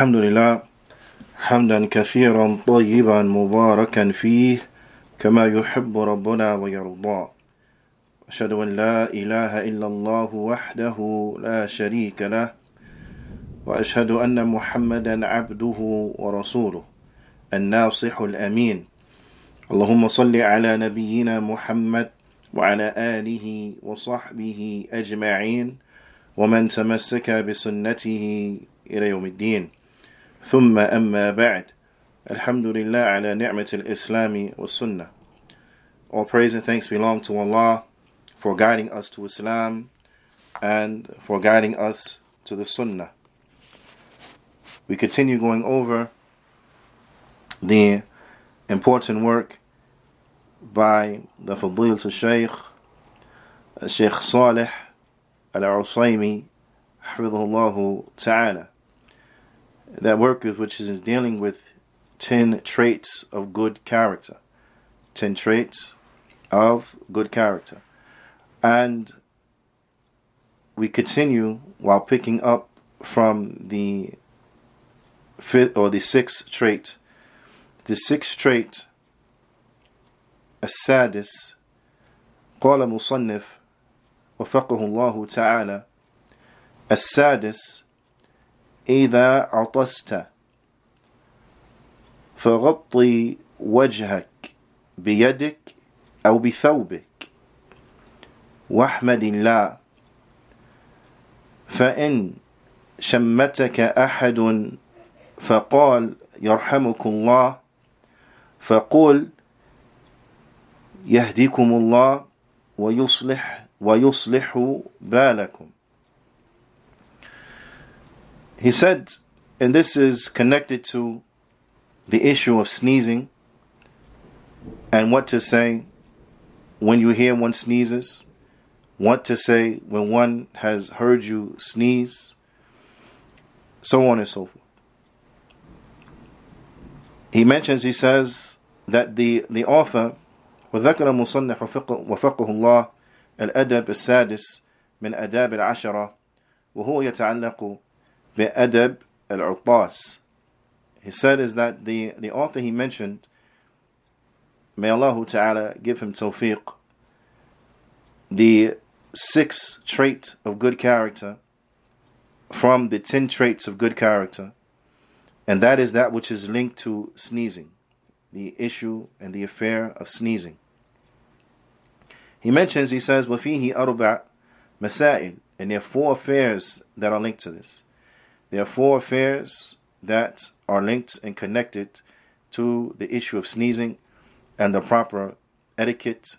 الحمد لله حمدا كثيرا طيبا مباركا فيه كما يحب ربنا ويرضى. أشهد أن لا إله إلا الله وحده لا شريك له وأشهد أن محمدا عبده ورسوله الناصح الأمين. اللهم صل على نبينا محمد وعلى آله وصحبه أجمعين ومن تمسك بسنته إلى يوم الدين. ثم أما بعد الحمد لله على نعمة الإسلام والسنة All praise and thanks belong to Allah for guiding us to Islam and for guiding us to the Sunnah. We continue going over the important work by the Fadil to Shaykh Shaykh Salih Al-Usaymi Hafidhullah Ta'ala that work which is dealing with 10 traits of good character 10 traits of good character and we continue while picking up from the fifth or the sixth trait the sixth trait السادس قال مصنف وفقه الله تعالى السادس إذا عطست. فغطي وجهك بيدك أو بثوبك. واحمد الله فإن شمتك أحد فقال يرحمك الله. فقل يهديكم الله ويصلح ويصلح بالكم. He said, and this is connected to the issue of sneezing and what to say when you hear one sneezes, what to say when one has heard you sneeze, so on and so forth. He mentions, he says that the, the author وذكر المصنف وفقه الله الأدب السادس من أداب العشرة وهو يتعلق بأدب العطاس He said is that the, the author he mentioned may Allah Ta'ala give him tawfiq the sixth trait of good character from the ten traits of good character and that is that which is linked to sneezing the issue and the affair of sneezing. He mentions, he says, وَفِيهِ أَرْبَعْ مَسَائِل And there are four affairs that are linked to this. There are four affairs that are linked and connected to the issue of sneezing and the proper etiquette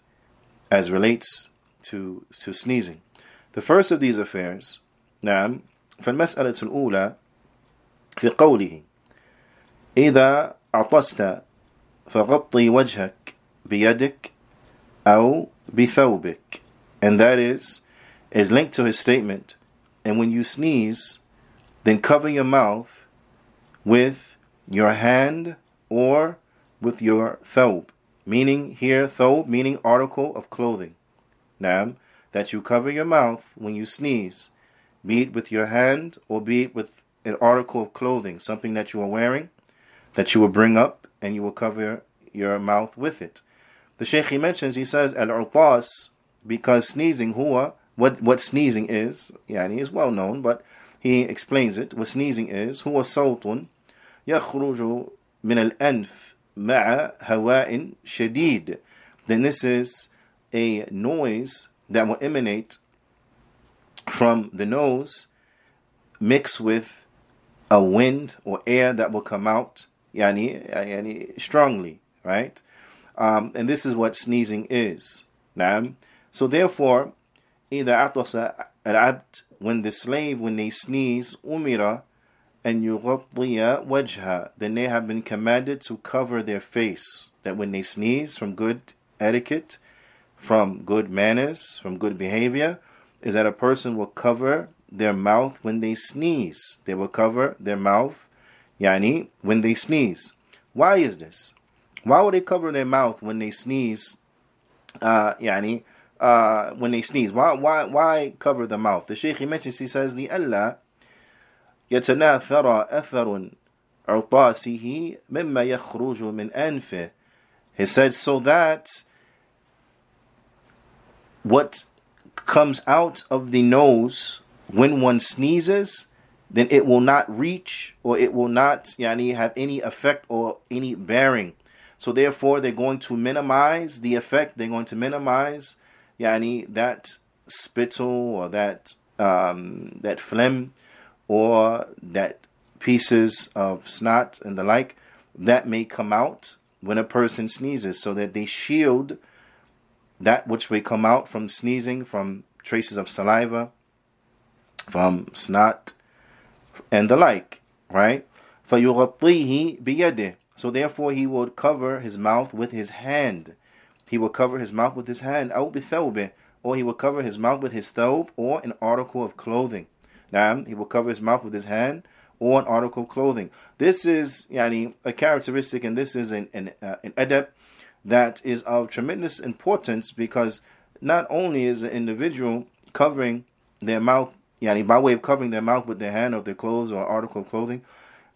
as relates to, to sneezing. The first of these affairs, نعم فالمسألة الأولى في قوله إذا عطست فغطي وجهك بيدك أو بثوبك and that is is linked to his statement and when you sneeze then cover your mouth with your hand or with your thobe meaning here thobe meaning article of clothing now that you cover your mouth when you sneeze be it with your hand or be it with an article of clothing something that you are wearing that you will bring up and you will cover your mouth with it. The Shaykh he mentions, he says, Al-Utas, because sneezing, huwa, what, what sneezing is, yani is well known, but he explains it. What sneezing is, huwa sawtun يخرج من الأنف مع هواء شديد. Then this is a noise that will emanate from the nose mixed with a wind or air that will come out yani, yani strongly, right? Um, and this is what sneezing is. Naam. So therefore, either atasa al-abd, when the slave, when they sneeze, umira, and yughatiya wajha, then they have been commanded to cover their face. That when they sneeze from good etiquette, from good manners, from good behavior, is that a person will cover their mouth when they sneeze. They will cover their mouth, yani, when they sneeze. Why is this? Why would they cover their mouth when they sneeze? Uh, yani, uh, when they sneeze. Why, why, why cover the mouth? The Shaykh he mentions, he says, the Allah يتناثر أثر عطاسه مما يخرج من أنفه He said so that what comes out of the nose when one sneezes then it will not reach or it will not yani, have any effect or any bearing. So therefore, they're going to minimize the effect. They're going to minimize yani, that spittle or that um, that phlegm or that pieces of snot and the like that may come out when a person sneezes, so that they shield that which may come out from sneezing, from traces of saliva, from snot, and the like, right? فَيُغَطِّيهِ بِيَدِهِ So therefore he would cover his mouth with his hand. He will cover his mouth with his hand. أو بثوبه Or he will cover his mouth with his thawb or an article of clothing. Now, he will cover his mouth with his hand or an article of clothing. This is yani, a characteristic and this is an, an, uh, an adab that is of tremendous importance because not only is the individual covering their mouth yani by way of covering their mouth with their hand or their clothes or article of clothing,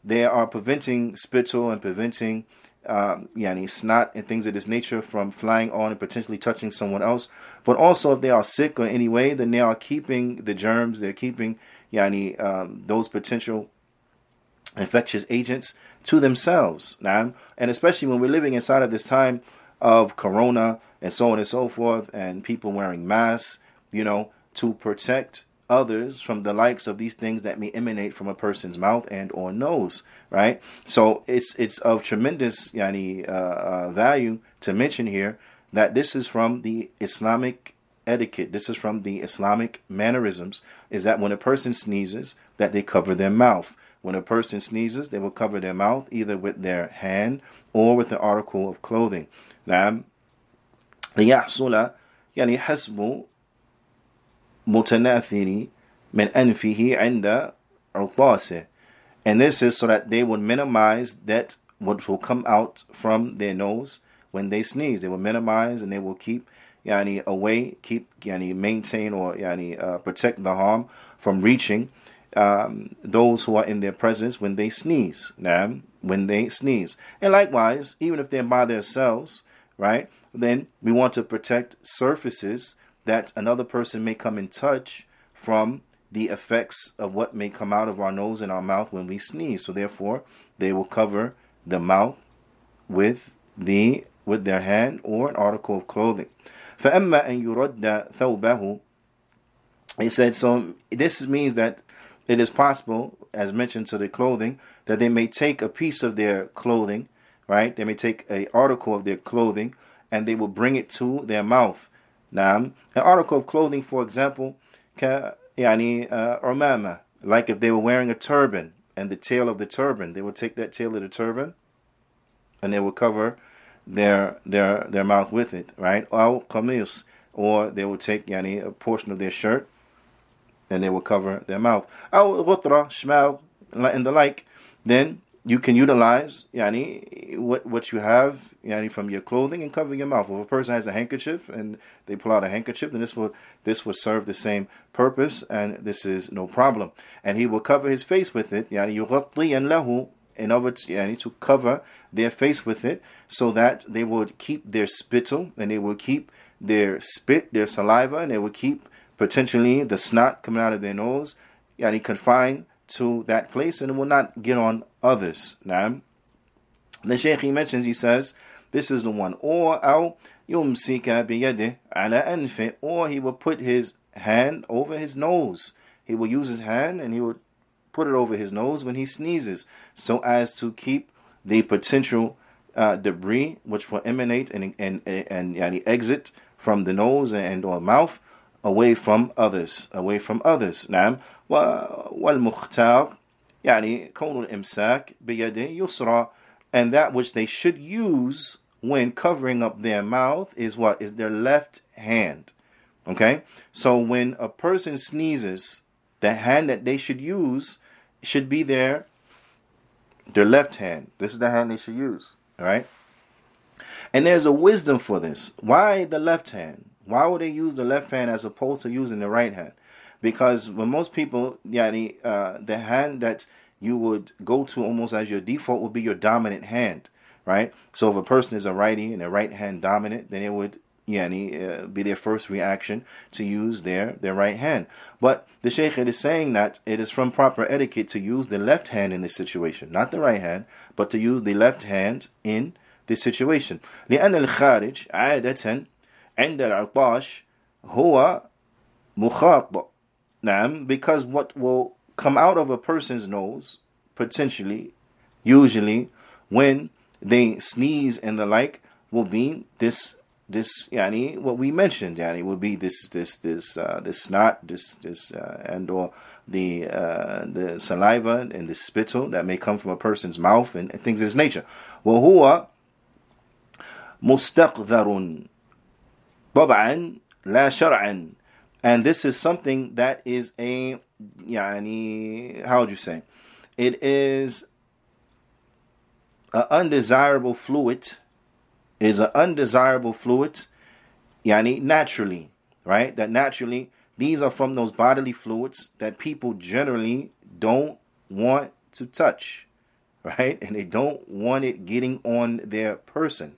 they are preventing spittle and preventing um, yani snot and things of this nature from flying on and potentially touching someone else. But also, if they are sick or any way, then they are keeping the germs. They're keeping yani um, those potential infectious agents to themselves. Now, and especially when we're living inside of this time of Corona and so on and so forth, and people wearing masks, you know, to protect others from the likes of these things that may emanate from a person's mouth and or nose right so it's it's of tremendous yani, uh, uh, value to mention here that this is from the islamic etiquette this is from the islamic mannerisms is that when a person sneezes that they cover their mouth when a person sneezes they will cover their mouth either with their hand or with an article of clothing now ليحصل يعني حسب متناثر من أنفه عند عطاسه and this is so that they would minimize that what will come out from their nose when they sneeze. They will minimize and they will keep yani away, keep yani maintain or yani uh, protect the harm from reaching um, those who are in their presence when they sneeze. Now, when they sneeze, and likewise, even if they're by themselves, right? Then we want to protect surfaces that another person may come in touch from the effects of what may come out of our nose and our mouth when we sneeze. So therefore, they will cover the mouth with the with their hand or an article of clothing. فأما أن يرد ثوبه He said, so this means that it is possible, as mentioned to the clothing, that they may take a piece of their clothing, right? They may take a article of their clothing and they will bring it to their mouth. Now, an article of clothing, for example, yani uh, umama, like if they were wearing a turban and the tail of the turban, they would take that tail of the turban and they would cover their their their mouth with it, right? Or qamis, or they would take yani a portion of their shirt and they would cover their mouth. Or ghutra, shmal, and the like. Then you can utilize yani what what you have yani from your clothing and cover your mouth. If a person has a handkerchief and they pull out a handkerchief, then this will this will serve the same purpose and this is no problem. And he will cover his face with it, yani yughatti lahu in other words, yani to cover their face with it so that they would keep their spittle and they would keep their spit, their saliva, and they would keep potentially the snot coming out of their nose, yani confined to that place and it will not get on others. Now, the Shaykh he mentions, he says, this is the one. Or. Or he will put his hand over his nose. He will use his hand and he will put it over his nose when he sneezes so as to keep the potential uh, debris which will emanate and, and, and, and, and exit from the nose and or mouth away from others, away from others. Now, والمختار يعني كون الإمساك بيده يسرى and that which they should use when covering up their mouth is what is their left hand okay so when a person sneezes the hand that they should use should be their their left hand this is the hand they should use all right and there's a wisdom for this why the left hand why would they use the left hand as opposed to using the right hand Because when most people, yani, uh, the hand that you would go to almost as your default would be your dominant hand, right? So if a person is a righty and a right hand dominant, then it would yani, uh, be their first reaction to use their, their right hand. But the Shaykh is saying that it is from proper etiquette to use the left hand in this situation, not the right hand, but to use the left hand in this situation. لأن الخارج عادة عند العطاش هو مخاط نعم because what will come out of a person's nose potentially usually when they sneeze and the like will be this this yani what we mentioned yani would be this this this uh, this snot this this uh, and or the uh, the saliva and the spittle that may come from a person's mouth and, and things of this nature وهو مستقذر طبعا لا شرعا and this is something that is a yani how would you say it is an undesirable fluid is an undesirable fluid, yani naturally, right? That naturally, these are from those bodily fluids that people generally don't want to touch, right? And they don't want it getting on their person.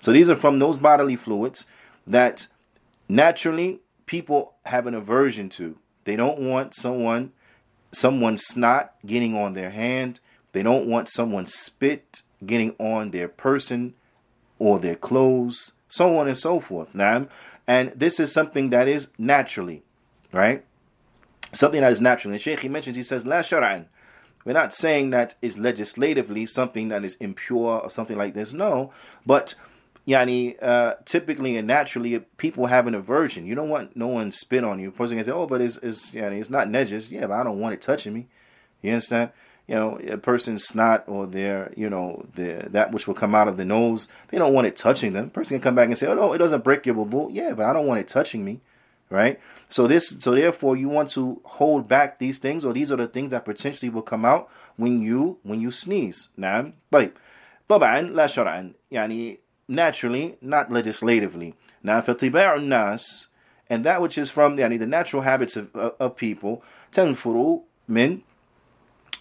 So these are from those bodily fluids that naturally people have an aversion to. They don't want someone someone's snot getting on their hand. They don't want someone's spit getting on their person or their clothes, so on and so forth. Now, and this is something that is naturally, right? Something that is naturally. And Sheikh he mentions, he says, La shar'an. We're not saying that is legislatively something that is impure or something like this. No, but yani uh, typically and naturally people have an aversion. You don't want no one spit on you. Person can say, "Oh, but it's it's yani, it's not najis." Yeah, but I don't want it touching me. You understand? You know, a person's snot or their you know their that which will come out of the nose, they don't want it touching them. Person can come back and say, "Oh no, it doesn't break your bubble." Yeah, but I don't want it touching me, right? So this so therefore you want to hold back these things, or these are the things that potentially will come out when you when you sneeze. نعم طبعا لا يعني naturally not legislatively. Now فطباع الناس and that which is from يعني the natural habits of, of people تنفر من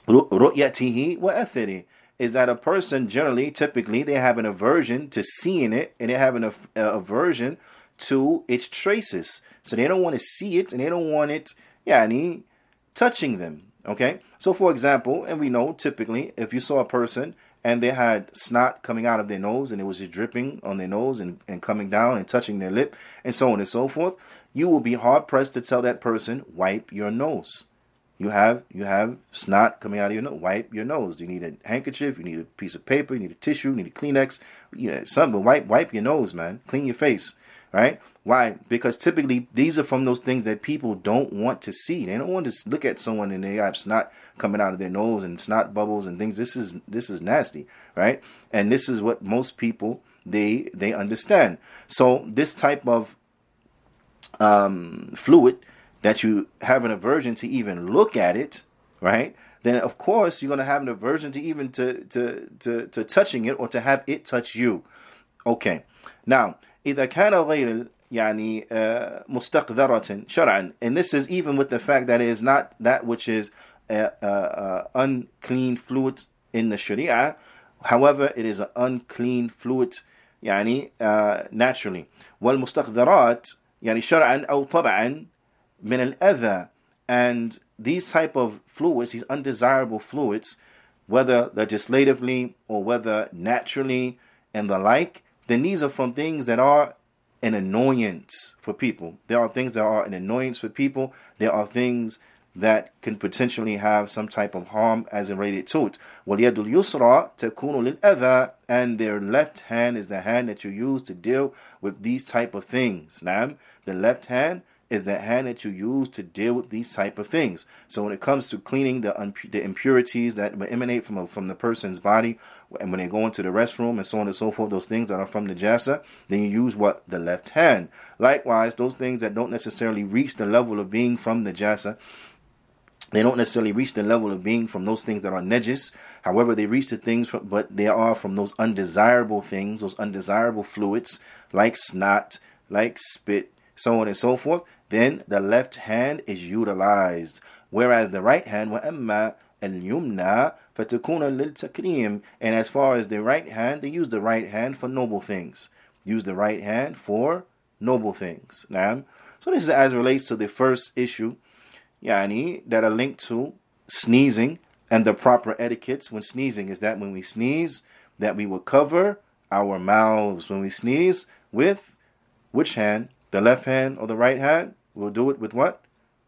ru'yatihi wa athari is that a person generally, typically, they have an aversion to seeing it and they have an aversion to its traces. So they don't want to see it and they don't want it, yani, touching them. Okay? So, for example, and we know typically if you saw a person and they had snot coming out of their nose and it was just dripping on their nose and, and coming down and touching their lip and so on and so forth, you will be hard pressed to tell that person, wipe your nose. You have you have snot coming out of your nose. Wipe your nose. You need a handkerchief. You need a piece of paper. You need a tissue. You need a Kleenex. You know something. Wipe wipe your nose, man. Clean your face. Right? Why? Because typically these are from those things that people don't want to see. They don't want to look at someone and they have snot coming out of their nose and snot bubbles and things. This is this is nasty, right? And this is what most people they they understand. So this type of um, fluid that you have an aversion to even look at it, right? Then of course you're gonna have an aversion to even to to to, to touching it or to have it touch you. Okay. Now, إذا كان غير يعني مستقذرة شرعا and this is even with the fact that it is not that which is uh, uh, unclean fluid in the Sharia. However, it is an unclean fluid يعني uh, naturally. والمستقذرات يعني شرعا أو طبعا min al and these type of fluids, these undesirable fluids, whether legislatively or whether naturally and the like, then these are from things that are an annoyance for people. There are things that are an annoyance for people. There are things that can potentially have some type of harm as in related to it. وَالْيَدُ الْيُسْرَى تَكُونُ لِلْأَذَى And their left hand is the hand that you use to deal with these type of things. Now, the left hand is the hand that you use to deal with these type of things. So when it comes to cleaning the the impurities that emanate from a, from the person's body, and when they go into the restroom and so on and so forth, those things that are from the jasa, then you use what the left hand. Likewise, those things that don't necessarily reach the level of being from the jasa, they don't necessarily reach the level of being from those things that are nejis. However, they reach the things, from, but they are from those undesirable things, those undesirable fluids like snot, like spit, so on and so forth then the left hand is utilized. Whereas the right hand, وَأَمَّا al-yumna fatakuna lil-takrim. And as far as the right hand, they use the right hand for noble things. Use the right hand for noble things. Now, so this is as relates to the first issue, yani, that are linked to sneezing and the proper etiquettes when sneezing is that when we sneeze, that we will cover our mouths when we sneeze with which hand? The left hand or the right hand? We'll do it with what?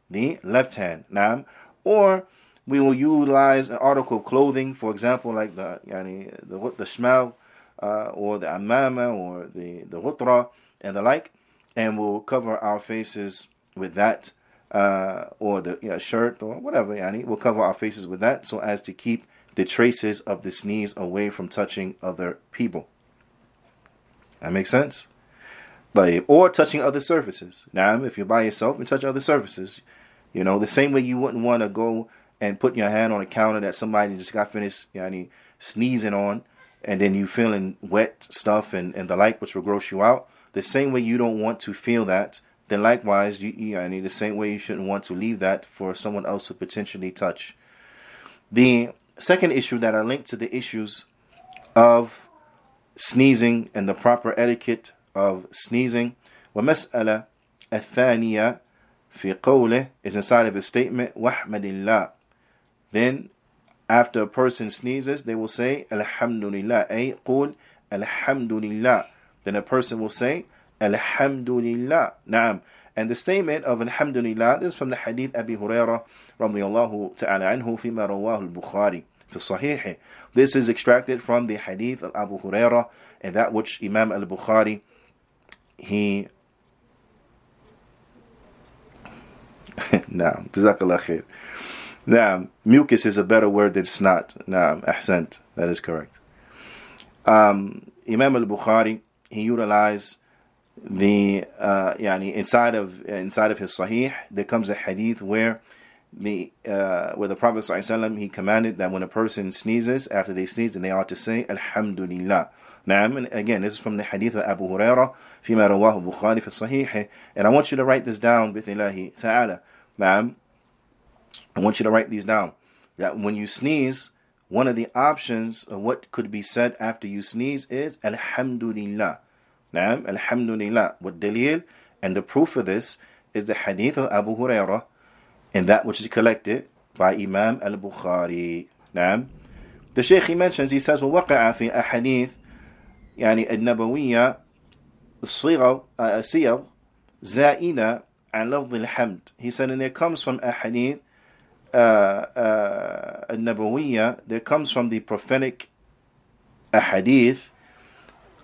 The left hand. Now, or we will utilize an article of clothing, for example, like the yani, the the shmal, uh, or the amama, or the the ghutra, and the like, and we'll cover our faces with that, uh, or the shirt or whatever. Yani, we'll cover our faces with that, so as to keep the traces of the sneeze away from touching other people. That makes sense. Like, or touching other surfaces. Now, if you're by yourself and touch other surfaces, you know, the same way you wouldn't want to go and put your hand on a counter that somebody just got finished you know, sneezing on, and then you feeling wet stuff and, and the like, which will gross you out. The same way you don't want to feel that, then likewise, you, you know, the same way you shouldn't want to leave that for someone else to potentially touch. The second issue that are linked to the issues of sneezing and the proper etiquette of sneezing. ومسألة الثانية في قوله is inside of his statement وحمد الله then, after a person sneezes, they will say, Alhamdulillah. Ay, qul, Alhamdulillah. Then a person will say, Alhamdulillah. Naam. And the statement of Alhamdulillah is from the hadith Abi Hurairah radiyallahu ta'ala anhu fima rawahu al-Bukhari fi sahihi. This is extracted from the hadith of Abu Hurairah and that which Imam al-Bukhari he now, jazakallah khair. Naam, mucus is a better word than snot. Naam, ahsant. That is correct. Um, Imam al-Bukhari, he utilized the uh, yani inside of inside of his Sahih, there comes a hadith where the uh, where the Prophet ﷺ, he commanded that when a person sneezes, after they sneeze, then they ought to say Alhamdulillah. Naam, and again, this is from the hadith of Abu Huraira, فيما رواه البخاري في الصحيح. And I want you to write this down, بإذن ta'ala. Naam, I want you to write these down. That when you sneeze, one of the options of what could be said after you sneeze is Alhamdulillah. Naam, Alhamdulillah. What dalil? And the proof of this is the hadith of Abu Huraira and that which is collected by Imam al-Bukhari. Naam. The Shaykh he mentions, he says, وَوَقَعَ فِي أَحَادِيث يعني النبوية الصيغة السيغ زائدة عن لفظ الحمد he said and it comes from أحاديث uh, uh, النبوية there comes from the prophetic ahadith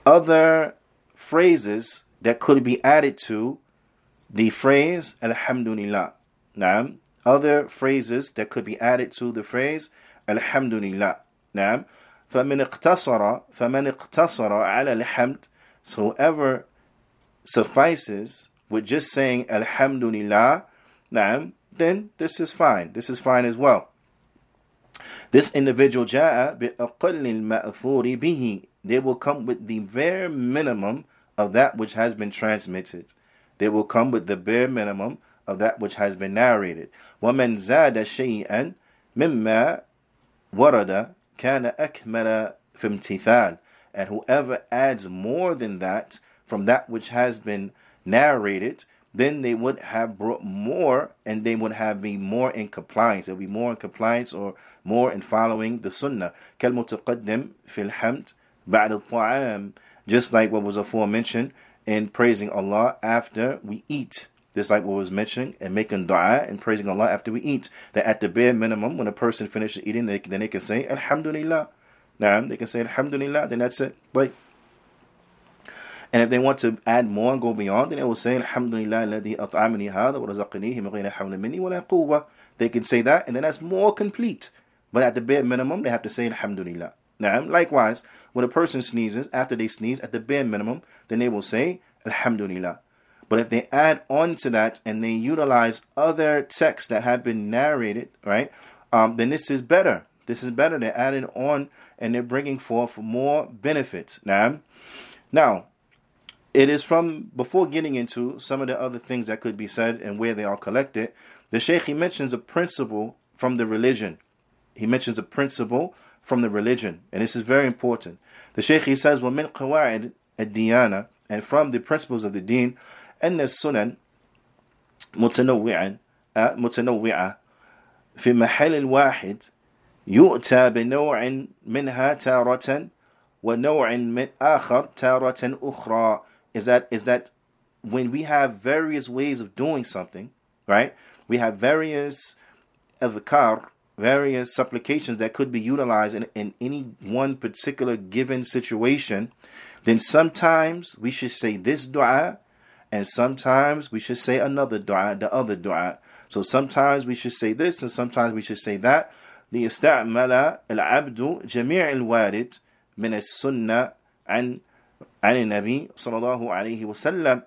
other phrases that could be added to the phrase alhamdulillah نعم other phrases that could be added to the phrase alhamdulillah نعم فمن اقتصر فمن اقتصر على الحمد so whoever suffices with just saying alhamdulillah نعم then this is fine this is fine as well this individual جاء بأقل المأثور به they will come with the bare minimum of that which has been transmitted they will come with the bare minimum of that which has been narrated ومن زاد شيئا مما ورد كان أكمل في امتثال and whoever adds more than that from that which has been narrated then they would have brought more and they would have been more in compliance. They'll be more in compliance or more in following the sunnah. كالمتقدم في الحمد بعد الطعام just like what was aforementioned in praising Allah after we eat. Just like what was mentioned, and making dua and praising Allah after we eat. That at the bare minimum, when a person finishes eating, they, then they can say Alhamdulillah. Now they can say Alhamdulillah, then that's it. Like, and if they want to add more and go beyond, then they will say Alhamdulillah الذي أطعمني هذا ورزقنيه من غير حول مني ولا قوة. They can say that, and then that's more complete. But at the bare minimum, they have to say Alhamdulillah. Now, likewise, when a person sneezes, after they sneeze, at the bare minimum, then they will say Alhamdulillah. But if they add on to that and they utilize other texts that have been narrated, right, um, then this is better. This is better. They're adding on and they're bringing forth more benefits. Now, now, it is from before getting into some of the other things that could be said and where they are collected. The Shaykh he mentions a principle from the religion. He mentions a principle from the religion, and this is very important. The Shaykh he says, وَمِنْ قَوَاعِدِ الدِّيَانَةِ And from the principles of the deen, أن السنن متنوعا متنوعة في محل واحد يؤتى بنوع منها تارة ونوع من آخر تارة أخرى is that is that when we have various ways of doing something, right? We have various adhkar, various supplications that could be utilized in, in any one particular given situation, then sometimes we should say this dua and sometimes we should say another dua, the other dua. So sometimes we should say this and sometimes we should say that. ليستعمل العبد جميع الوارد من السنة عن عن النبي صلى الله عليه وسلم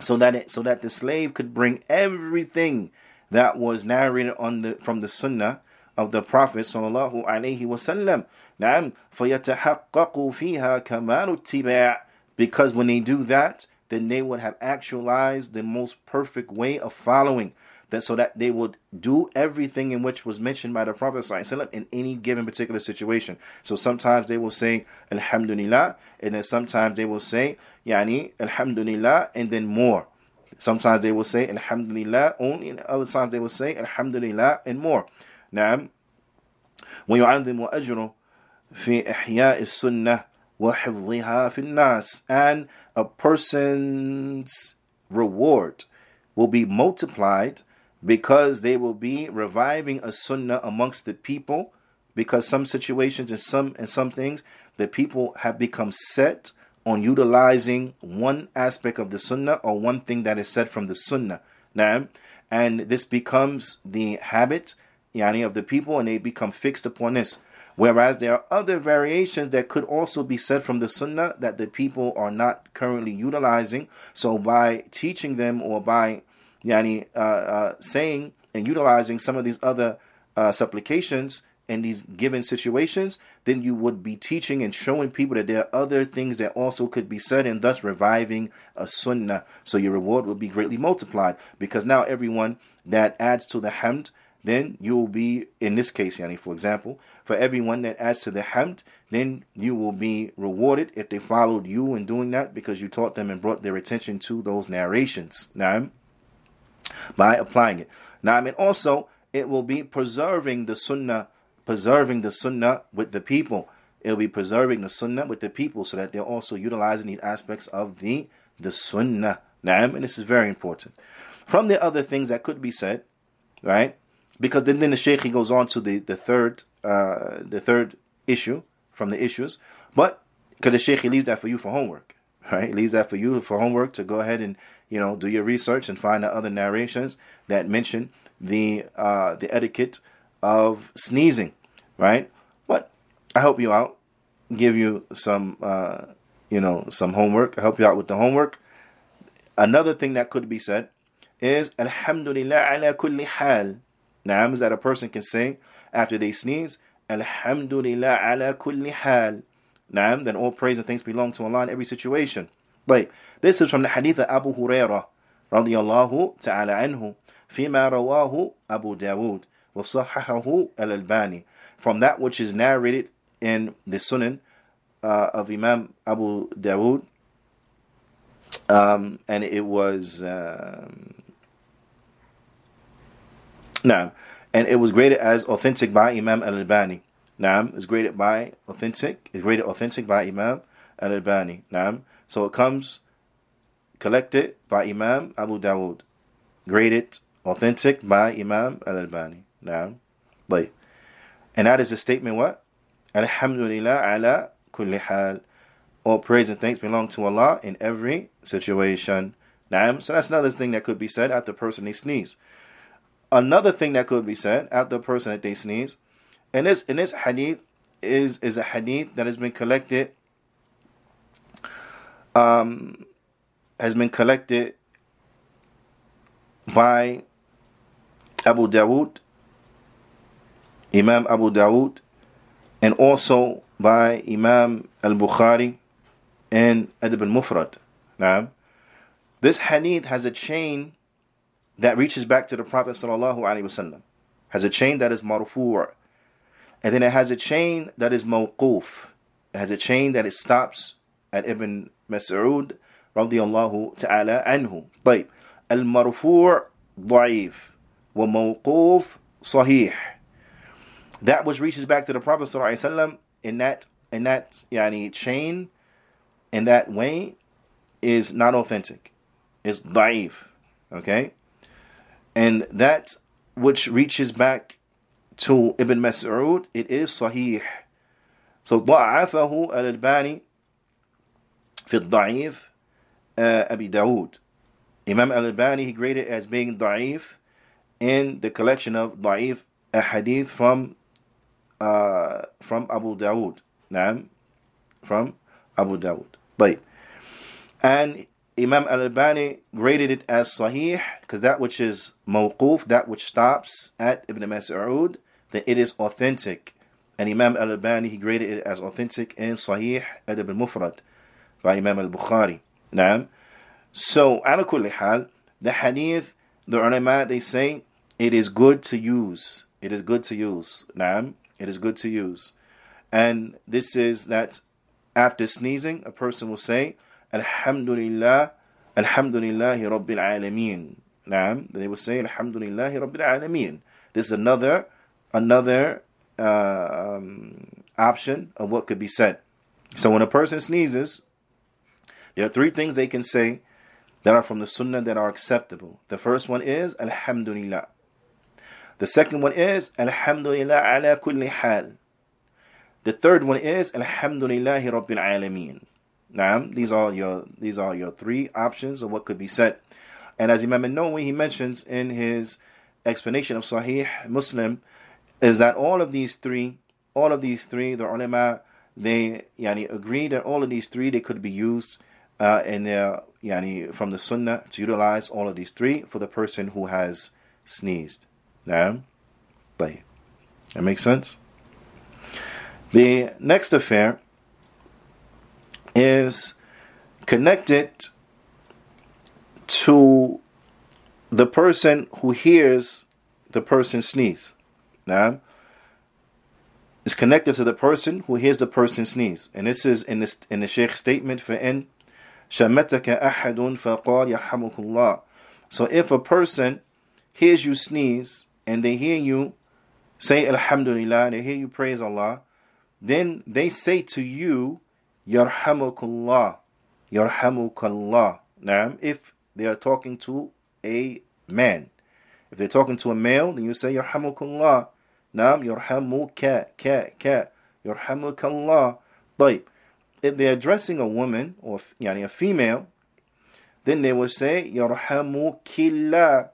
so that it, so that the slave could bring everything that was narrated on the from the sunnah of the prophet صلى الله عليه وسلم نعم فيتحقق فيها كمال الاتباع because when they do that then they would have actualized the most perfect way of following that so that they would do everything in which was mentioned by the Prophet ﷺ in any given particular situation. So sometimes they will say Alhamdulillah, and then sometimes they will say Yani Alhamdulillah, and then more. Sometimes they will say Alhamdulillah only, and other times they will say Alhamdulillah and more. نعم ويعظم أجره في إحياء السنة وحفظها في الناس and a person's reward will be multiplied because they will be reviving a sunnah amongst the people because some situations and some and some things the people have become set on utilizing one aspect of the sunnah or one thing that is said from the sunnah. Now and this becomes the habit yani of the people and they become fixed upon this. Whereas there are other variations that could also be said from the sunnah that the people are not currently utilizing. So by teaching them or by yani, uh, uh, saying and utilizing some of these other uh, supplications in these given situations, then you would be teaching and showing people that there are other things that also could be said and thus reviving a sunnah. So your reward will be greatly multiplied because now everyone that adds to the hamd, then you will be, in this case, yani, for example, for everyone that adds to the hamd, then you will be rewarded if they followed you in doing that because you taught them and brought their attention to those narrations. Now, by applying it. Now, I mean, also, it will be preserving the sunnah, preserving the sunnah with the people. It will be preserving the sunnah with the people so that they're also utilizing these aspects of the, the sunnah. Now, and this is very important. From the other things that could be said, right? Because then, then the Shaykh he goes on to the, the third uh, the third issue from the issues, but because the Shaykh he leaves that for you for homework, right? He leaves that for you for homework to go ahead and you know, do your research and find the other narrations that mention the uh, the etiquette of sneezing, right? But I help you out, give you some, uh, you know, some homework. I help you out with the homework. Another thing that could be said is Alhamdulillah ala kulli hal. Naam is that a person can say after they sneeze, Alhamdulillah ala kulli hal. Naam, then all praise and thanks belong to Allah in every situation. Like this is from the hadith of Abu Hurairah radiyallahu ta'ala anhu فيما رواه أبو داود وصححه الألباني from that which is narrated in the Sunan uh, of Imam Abu Dawood um, and it was um, no, and it was graded as authentic by Imam Al Albani. Naam is graded by authentic. Is graded authentic by Imam Al Albani. Naam. So it comes collected by Imam Abu Dawud, graded authentic by Imam Al Albani. Now, like, and that is a statement what? Alhamdulillah ala kulli hal. All praise and thanks belong to Allah in every situation. Now, so that's another thing that could be said after the person they sneeze. Another thing that could be said after the person that they sneeze, and this in this hadith is is a hadith that has been collected um, has been collected by Abu Dawood, Imam Abu Dawood, and also by Imam Al Bukhari and Adab al Mufrad. Now, this hadith has a chain that reaches back to the Prophet sallallahu. Has a chain that is marfu', and then it has a chain that is mawquf. It has a chain that it stops at Ibn Mas'ud radiyallahu ta'ala anhu. طيب المرفوع ضعيف وموقوف صحيح that which reaches back to the Prophet ﷺ in that in that yani chain in that way is not authentic. It's da'if. Okay? And that which reaches back to Ibn Mas'ud, it is sahih. So ضعفه الألباني في الضعيف أبي داود. Imam al-Albani he graded as being da'if in the collection of da'if a hadith from uh, from Abu Dawood. Naam, from Abu Dawood. طيب. And Imam Al-Albani graded it as sahih because that which is mawquf, that which stops at Ibn Mas'ud, that it is authentic. And Imam Al-Albani he graded it as authentic in Sahih Adab al-Mufrad by Imam Al-Bukhari. So, ala kulli hal, the hadith, the ulama, they say it is good to use. It is good to use. Naam. It is good to use. And this is that after sneezing, a person will say, Alhamdulillah, Alhamdulillahi Rabbil Alameen. Naam. They will say, Alhamdulillahi Rabbil Alameen. This is another, another uh, um, option of what could be said. So when a person sneezes, there are three things they can say that are from the Sunnah that are acceptable. The first one is Alhamdulillah. The second one is Alhamdulillah ala kulli hal. The third one is Alhamdulillahi Rabbil Alameen. Now, these are your these are your three options of what could be said. And as Imam Nawawi he mentions in his explanation of Sahih Muslim, is that all of these three, all of these three, the ulama, they yani agree that all of these three they could be used uh, in their yani from the Sunnah to utilize all of these three for the person who has sneezed. Now, That makes sense? The next affair is connected to the person who hears the person sneeze. Now, is connected to the person who hears the person sneeze. And this is in, in the Shaykh statement for in شَمَتَكَ أَحَدٌ فَقَالْ يَرْحَمُكُ اللَّهِ So if a person hears you sneeze and they hear you say Alhamdulillah, they hear you praise Allah, then they say to you, Yarhamukallah, Yarhamukallah. Now, if they are talking to a man, if they're talking to a male, then you say Yarhamukallah. Naam, Yarhamuka, ka, ka, Yarhamukallah. طيب. If they're addressing a woman or yani a female, then they will say Yarhamukillah,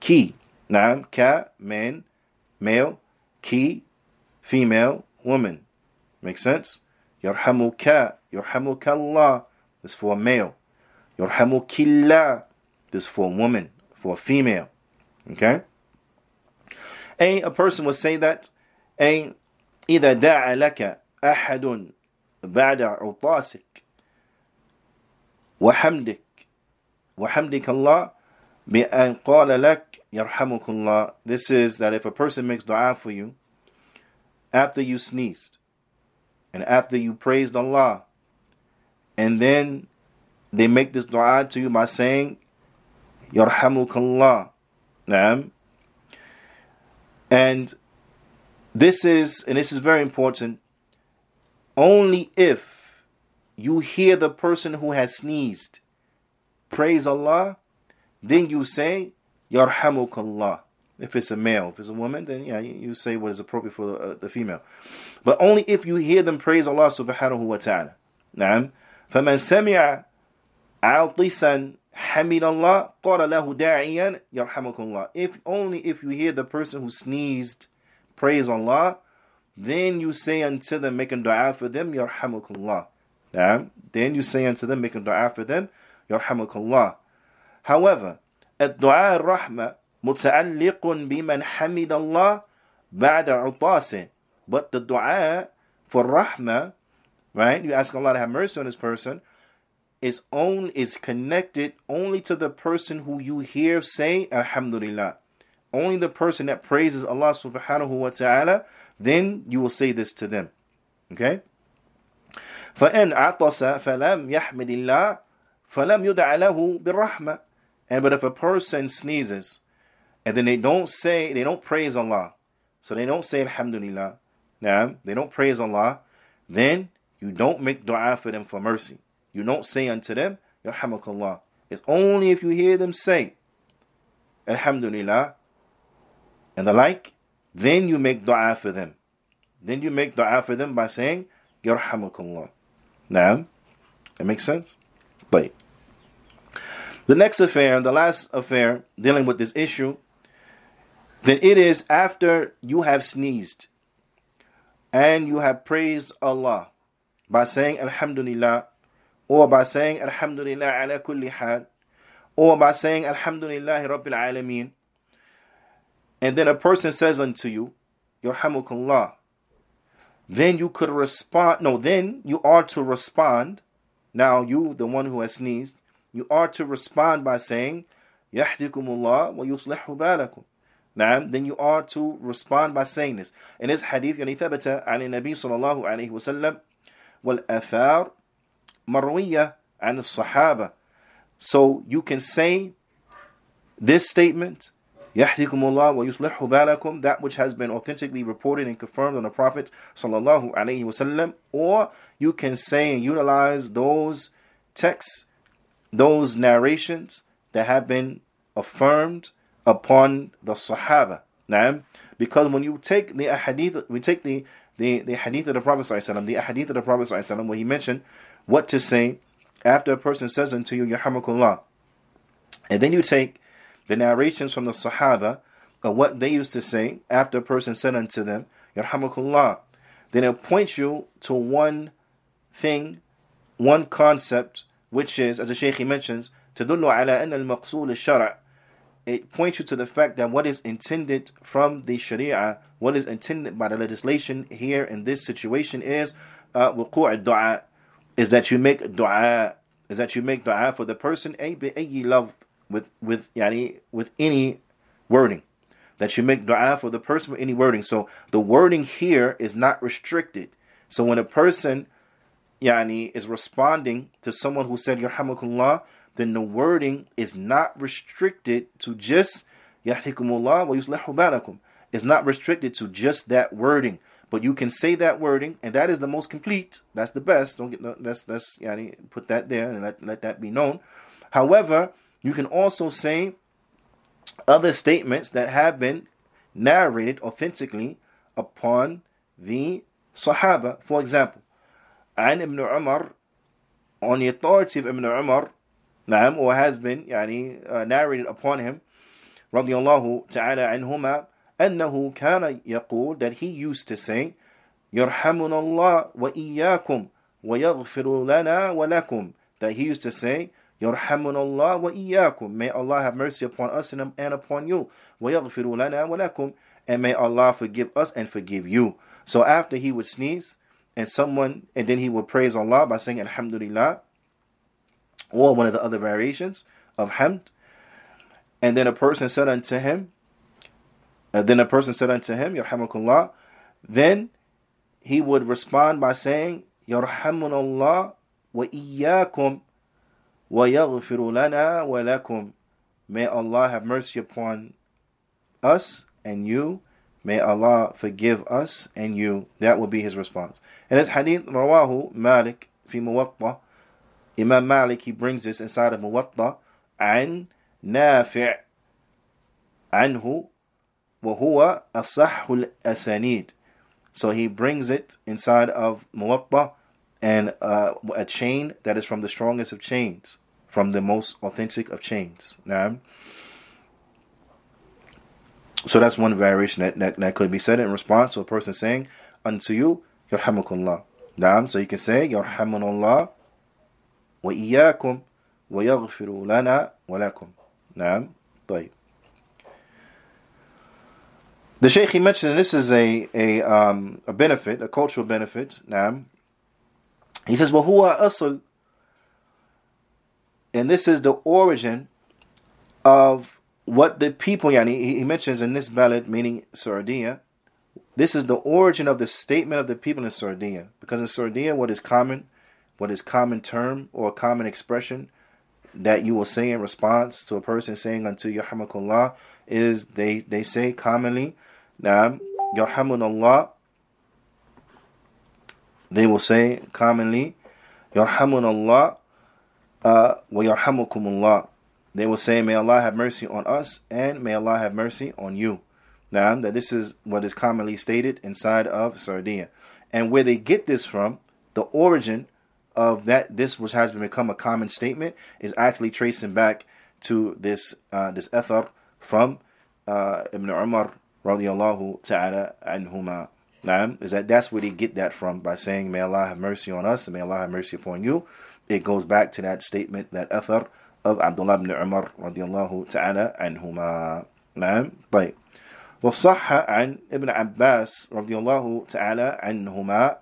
ki. Naam, ka, man, male, ki, female, woman. Make sense? Yarhamuka, yarhamukallah. This for a male. Yarhamukillah. This for a woman, for a female. Okay? A, a person will say that A, إذا دعا لك أحد بعد عطاسك وحمدك وحمدك الله بأن قال لك يرحمك الله This is that if a person makes dua for you after you sneezed and after you praised Allah and then they make this dua to you by saying يرحمك الله نعم and this is and this is very important only if you hear the person who has sneezed praise Allah then you say, Yarhamukallah. If it's a male, if it's a woman, then yeah, you say what is appropriate for uh, the female. But only if you hear them praise Allah subhanahu wa ta'ala. نعم. فمن سمع عاطسا حمد الله قال له داعيا يرحمك الله. If only if you hear the person who sneezed praise Allah, then you say unto them, making dua for them, yarhamukallah. نعم. Then you say unto them, making dua for them, yarhamukallah. However, الدعاء الرحمة متعلق بمن حمد الله بعد عطاسه. But the dua for rahmah, right? You ask Allah to have mercy on this person. is own is connected only to the person who you hear say Alhamdulillah. Only the person that praises Allah subhanahu wa ta'ala, then you will say this to them. Okay? فإن عطس فلم يحمد الله فلم يدع له بالرحمة and but if a person sneezes and then they don't say they don't praise Allah so they don't say Alhamdulillah now they don't praise Allah then you don't make dua for them for mercy you don't say unto them Yarhamakallah it's only if you hear them say Alhamdulillah and the like then you make dua for them. Then you make dua for them by saying Yarhamakallah now, it makes sense? But the next affair, the last affair dealing with this issue, then it is after you have sneezed and you have praised Allah by saying Alhamdulillah or by saying Alhamdulillah ala kulli hal or by saying Alhamdulillah Rabbil Alameen and then a person says unto you, Yarhamukallah, then you could respond. No, then you are to respond. Now, you, the one who has sneezed, you are to respond by saying, Yahdikumullah wa yuslihu balakum. Now, then you are to respond by saying this. In this hadith, يعني ثبت عن النبي صلى الله عليه وسلم والآثار مروية عن الصحابة. So you can say this statement that which has been authentically reported and confirmed on the Prophet sallallahu alaihi wasallam, or you can say and utilize those texts, those narrations that have been affirmed upon the Sahaba. Now, because when you take the hadith, we take the the, the hadith of the Prophet sallallahu the hadith of the Prophet sallallahu where he mentioned what to say after a person says unto you, Yahamakullah. And then you take the narrations from the Sahaba of what they used to say after a person said unto them, Yarhamakullah. Then it points you to one thing, one concept, which is, as the Shaykh mentions, تدل على أن المقصود الشرع it points you to the fact that what is intended from the Sharia, what is intended by the legislation here in this situation is uh, dua, is that you make dua, is that you make dua for the person, أي love with with yani with any wording that you make dua for the person with any wording. So the wording here is not restricted. So when a person yani is responding to someone who said yarhamakullah, then the wording is not restricted to just yahdikumullah wa yuslihu balakum. It's not restricted to just that wording. But you can say that wording, and that is the most complete. That's the best. Don't get let's let's yani, put that there and let, let that be known. However, you can also say other statements that have been narrated authentically upon the Sahaba. For example, عن Ibn Umar, on the authority of Ibn Umar, نعم, or has been يعني, uh, narrated upon him, رضي الله تعالى عنهما, أنه كان يقول that he used to say, يرحمنا الله وإياكم ويغفر لنا ولكم. That he used to say, Yarhamunallah wa iyyakum. May Allah have mercy upon us and, upon you. Wa yaghfiru lana. And may Allah forgive us and forgive you. So after he would sneeze, and someone, and then he would praise Allah by saying Alhamdulillah, or one of the other variations of hamd. And then a person said unto him, uh, then a person said unto him, Yarhamukullah. Then he would respond by saying, Yarhamunallah wa iyyakum. وَيَغْفِرُ لَنَا وَلَكُمْ May Allah have mercy upon us and you. May Allah forgive us and you. That will be his response. And this hadith, rawahu Malik fi Muwatta. Imam Malik, he brings this inside of Muwatta. عن نافع عنه وهو أصح الأسانيد. So he brings it inside of Muwatta and uh, a chain that is from the strongest of chains, from the most authentic of chains. Now, so that's one variation that, that, that could be said in response to a person saying, Unto you, Yarhamukullah. Now, so you can say, Yarhamunallah wa iyyakum wa yaghfiru lana wa lakum. Now, طيب. The Shaykh he mentioned this is a a um, a benefit, a cultural benefit. Now, he says, Well, who are us?" And this is the origin of what the people, yani, he mentions in this ballad, meaning Sardinia, this is the origin of the statement of the people in Sardinia. Because in Sardinia, what is common, what is common term or common expression that you will say in response to a person saying unto Yarhamakullah is they, they say commonly, Yarhamunallah, they will say commonly, Yarhamunallah uh, wa Yarhamukumullah. They will say, May Allah have mercy on us and may Allah have mercy on you. Now, that this is what is commonly stated inside of Sardinia. And where they get this from, the origin of that this which has become a common statement is actually tracing back to this uh, this athar from uh, Ibn Umar radiallahu ta'ala anhuma. Naam, is that that's where they get that from by saying, May Allah have mercy on us and may Allah have mercy upon you. It goes back to that statement, that ethar of Abdullah ibn Umar radiallahu ta'ala anhuma. نعم طيب وصح عن ابن عباس رضي الله تعالى عنهما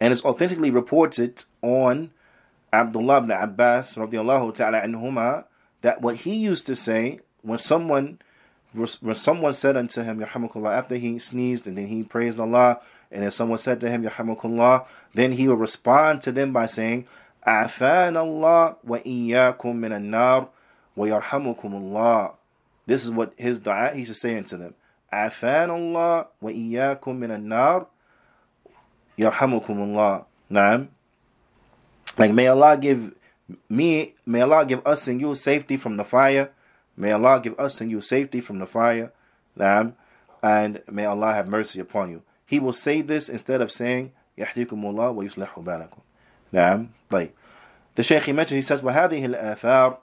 and it's authentically reported on Abdullah ibn Abbas radiallahu ta'ala anhuma that what he used to say when someone when someone said unto him Yarhamukullah after he sneezed and then he praised Allah and if someone said to him Yarhamukullah then he would respond to them by saying Afan Allah wa iyyakum min an-nar wa yarhamukum Allah this is what his dua he should say unto them Afan Allah wa iyyakum min an-nar Yarhamukumullah. Naam. Like may Allah give me, may Allah give us and you safety from the fire. May Allah give us and you safety from the fire. Naam. And may Allah have mercy upon you. He will say this instead of saying, يحييكم wa yuslihu balakum. Naam. Like the Shaykh he mentioned, he says, وهذه الآثار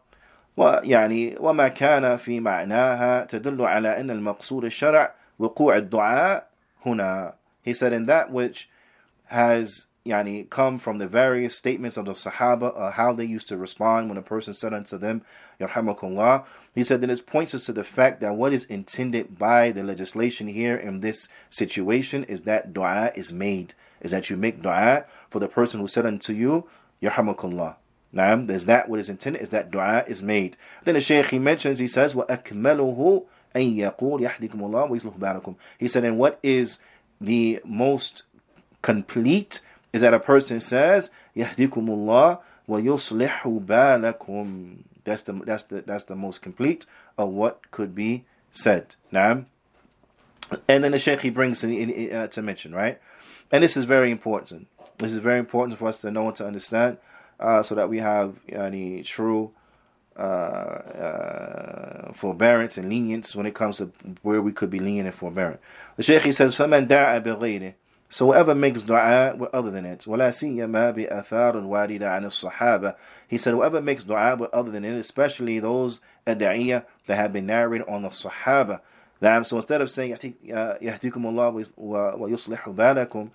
ويعني وما كان في معناها تدل على أن المقصود الشرع وقوع الدعاء هنا. He said, in that which has yani come from the various statements of the Sahaba, uh, how they used to respond when a person said unto them, Yarhamakullah. He said that this points us to the fact that what is intended by the legislation here in this situation is that dua is made, is that you make dua for the person who said unto you, Yarhamakullah. Naam, is that what is intended? Is that dua is made? Then the Shaykh he mentions, he says, وَأَكْمَلُهُ أَن يَقُولْ يَحْدِكُمُ اللَّهُ وَيُصْلُحُ بَعْلَكُمْ He said, and what is the most complete is that a person says, Yahdikumullah wa yuslihu balakum. That's the that's the that's the most complete of what could be said. Now, and then the Sheikh he brings in, in, uh, to mention right, and this is very important. This is very important for us to know and to understand, uh, so that we have any true uh, uh, forbearance and lenience when it comes to where we could be lenient and forbearant. The Sheikh he says, فَمَنْ دَعَ بِغَيْرِهِ so whoever makes dua with other than it, وَلَا سِيَّمَا بِأَثَارٌ وَارِدَ عَنِ الصَّحَابَةِ He said whoever makes dua with other than it, especially those ad'iyah that have been narrated on the Sahaba. So instead of saying يَهْدِكُمُ اللَّهُ وَيُصْلِحُ بَالَكُمْ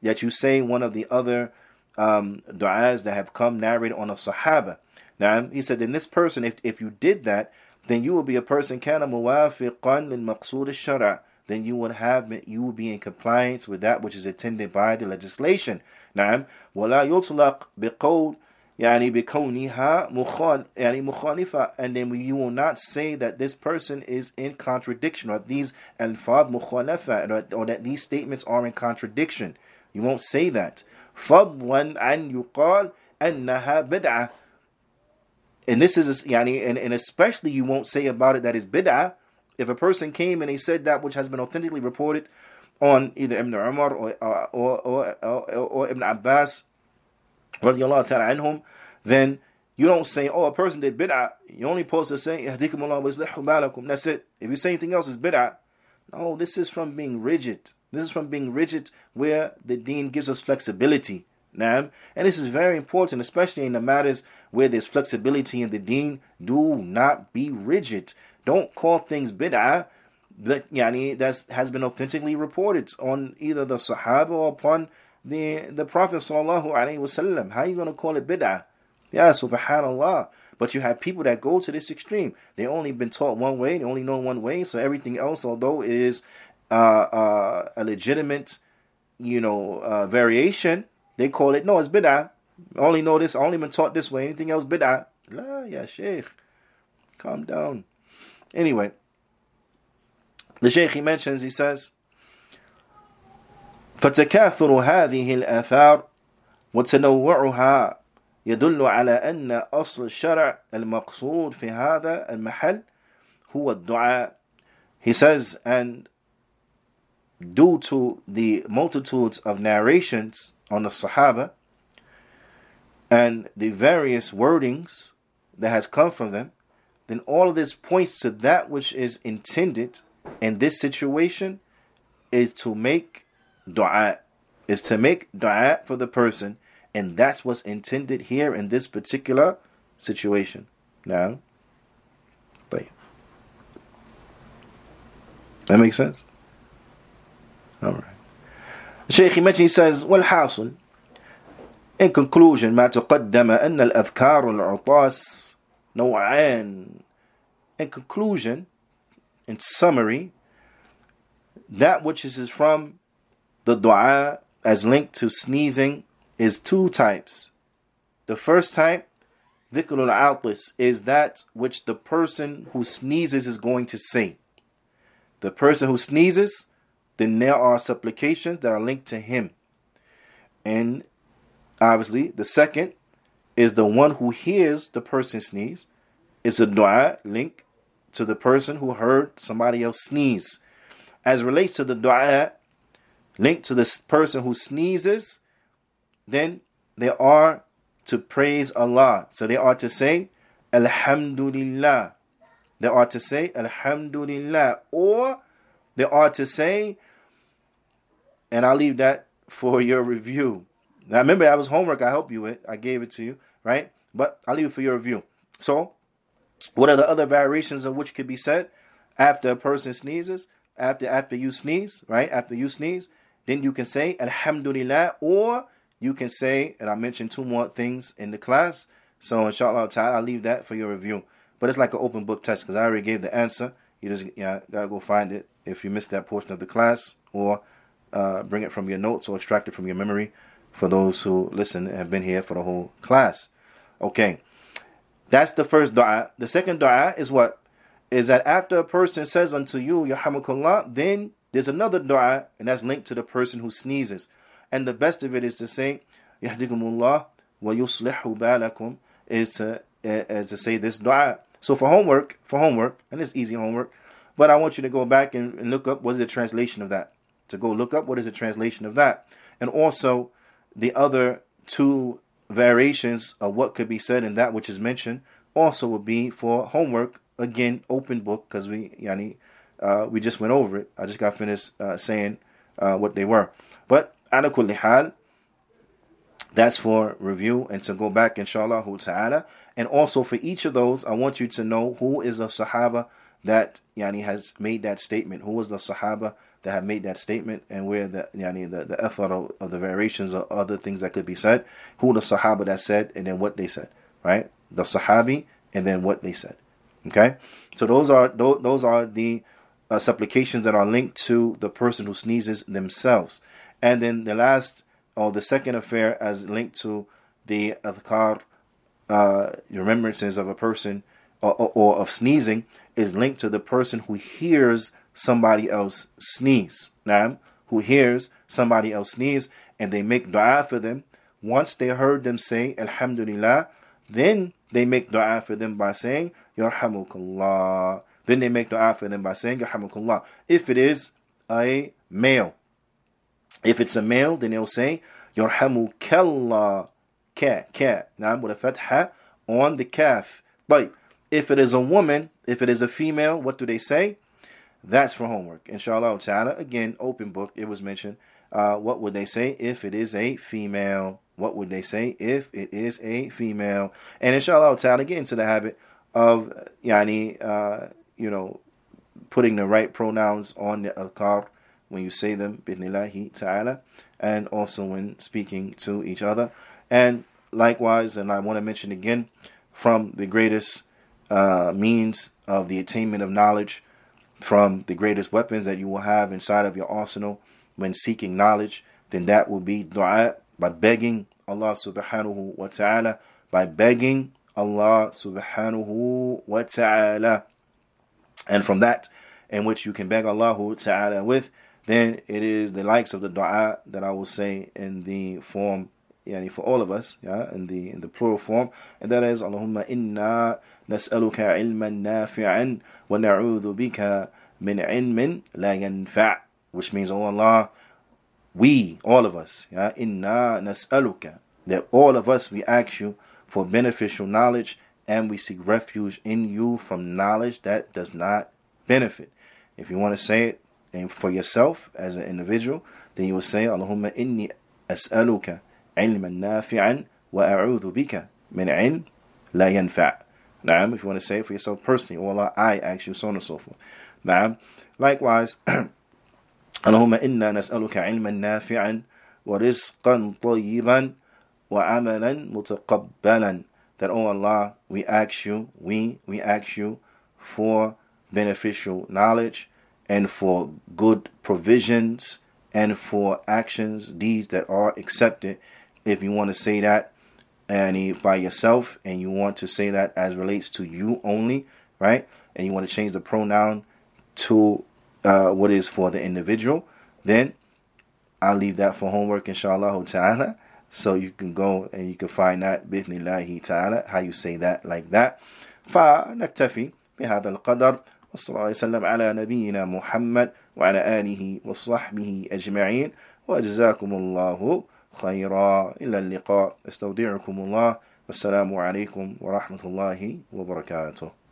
that you say one of the other um, du'as that have come narrated on the Sahaba. Now he said, then this person, if, if you did that, then you will be a person كان موافقا للمقصود الشرع then you would have you would be in compliance with that which is intended by the legislation. نعم ولا يطلق بقول يعني بكونها مخال يعني مخالفة and then you will not say that this person is in contradiction or these alfad مخالفة or, or that these statements are in contradiction. You won't say that. فضلا أن يقال أنها بدعة and this is يعني and, and especially you won't say about it that is bid'ah if a person came and he said that which has been authentically reported on either Ibn Umar or, uh, or, or, or, or Ibn Abbas, anhum, then you don't say, oh, a person did bid'ah. You only supposed to say, That's it. If you say anything else, it's bid'ah. No, this is from being rigid. This is from being rigid where the deen gives us flexibility. Now, and this is very important, especially in the matters where there's flexibility in the deen. Do not be rigid. Don't call things bid'ah that yani that has been authentically reported on either the Sahaba or upon the the Prophet sallallahu alaihi wasallam. How are you going to call it bid'ah? Yeah, subhanallah. But you have people that go to this extreme. They only been taught one way. They only know one way. So everything else, although it is uh, uh, a legitimate, you know, uh, variation, they call it no, it's bid'ah. only know this, only been taught this way. Anything else bid'ah? La, ya sheikh. Calm down. Anyway, the sheikh he mentions, he says, فتكاثر هذه الآثار وتنوعها يدل على أن أصل الشرع المقصود في هذا المحل هو الدعاء He says, and due to the multitudes of narrations on the Sahaba and the various wordings that has come from them, then all of this points to that which is intended in this situation is to make dua, is to make dua for the person, and that's what's intended here in this particular situation. Now, that makes sense? All right. الشيخ he mentioned, he says, والحاصل In conclusion, ما تقدم أن الأذكار العطاس and In conclusion, in summary, that which is from the dua as linked to sneezing is two types. The first type, dhikrul outlis, is that which the person who sneezes is going to say. The person who sneezes, then there are supplications that are linked to him. And obviously, the second is the one who hears the person sneeze. It's a dua link to the person who heard somebody else sneeze. As relates to the dua linked to the person who sneezes, then they are to praise Allah. So they are to say, Alhamdulillah. They are to say, Alhamdulillah. Or they are to say, and I'll leave that for your review. Now remember, that was homework I helped you with. I gave it to you, right? But I'll leave it for your review. So, what are the other variations of which could be said after a person sneezes? After after you sneeze, right? After you sneeze, then you can say Alhamdulillah, or you can say, and I mentioned two more things in the class. So inshallah I'll leave that for your review. But it's like an open book test because I already gave the answer. You just yeah, gotta go find it if you missed that portion of the class, or uh, bring it from your notes or extract it from your memory for those who listen have been here for the whole class. Okay, that's the first dua. The second dua is what? Is that after a person says unto you, Yahamakullah, then there's another dua, and that's linked to the person who sneezes. And the best of it is to say, Yahdikumullah wa yuslihu balakum, is to, eh, is to say this dua. So for homework, for homework, and it's easy homework, but I want you to go back and, and look up what is the translation of that. To go look up what is the translation of that. And also the other two variations of what could be said in that which is mentioned also would be for homework. Again, open book because we yani, uh, we just went over it. I just got finished uh, saying uh, what they were. But hal, that's for review and to go back inshallah ta'ala. And also for each of those, I want you to know who is a Sahaba that yani has made that statement. Who was the Sahaba that have made that statement and where the yani the, the effort of, of the variations or other things that could be said. Who the Sahaba that said and then what they said. Right? The Sahabi and then what they said. Okay? So those are those, those are the uh, supplications that are linked to the person who sneezes themselves. And then the last or the second affair as linked to the adhkar, uh, remembrances of a person or, or, or of sneezing is linked to the person who hears somebody else sneeze. Now, who hears somebody else sneeze and they make dua for them. Once they heard them say Alhamdulillah, then they make dua for them by saying Yarhamukallah. Then they make dua for them by saying Yarhamukallah. If it is a male, if it's a male, then they'll say Yarhamukallah. Ka, ka. Now with a fatha on the kaf. But if it is a woman, if it is a female, what do they say? That's for homework. Inshallah ta'ala. Again, open book. It was mentioned. Uh, what would they say if it is a female? What would they say if it is a female? And inshallah ta'ala, get into the habit of yani, uh, you know, putting the right pronouns on the alqar when you say them, bidnillahi ta'ala, and also when speaking to each other. And likewise, and I want to mention again, from the greatest uh, means of the attainment of knowledge from the greatest weapons that you will have inside of your arsenal when seeking knowledge, then that will be dua by begging Allah subhanahu wa ta'ala by begging Allah subhanahu wa ta'ala. And from that, in which you can beg Allah ta'ala with, then it is the likes of the dua that I will say in the form yani for all of us, yeah, in the in the plural form, and that is Allahumma inna nas'aluka ilman nafi'an wa na'udhu bika min ilmin la yanfa' which means oh Allah we all of us yeah inna nas'aluka that all of us we ask you for beneficial knowledge and we seek refuge in you from knowledge that does not benefit if you want to say it and for yourself as an individual then you will say Allahumma inni as'aluka علما نافعا وأعوذ بك من علم لا ينفع نعم if you want to say it for yourself personally or Allah I ask you so on and so forth نعم likewise اللهم إنا نسألك علما نافعا ورزقا طيبا وعملا متقبلا that oh Allah we ask you we we ask you for beneficial knowledge and for good provisions and for actions deeds that are accepted if you want to say that and by yourself and you want to say that as relates to you only, right? And you want to change the pronoun to uh, what is for the individual, then I'll leave that for homework, inshallah ta'ala. So you can go and you can find that بإذن ta'ala, how you say that like that. فنكتفي بهذا القدر وصلى الله وسلم على نبينا محمد وعلى آله وصحبه أجمعين وجزاكم الله خيرا. إلى اللقاء. استودعكم الله. والسلام عليكم ورحمة الله وبركاته.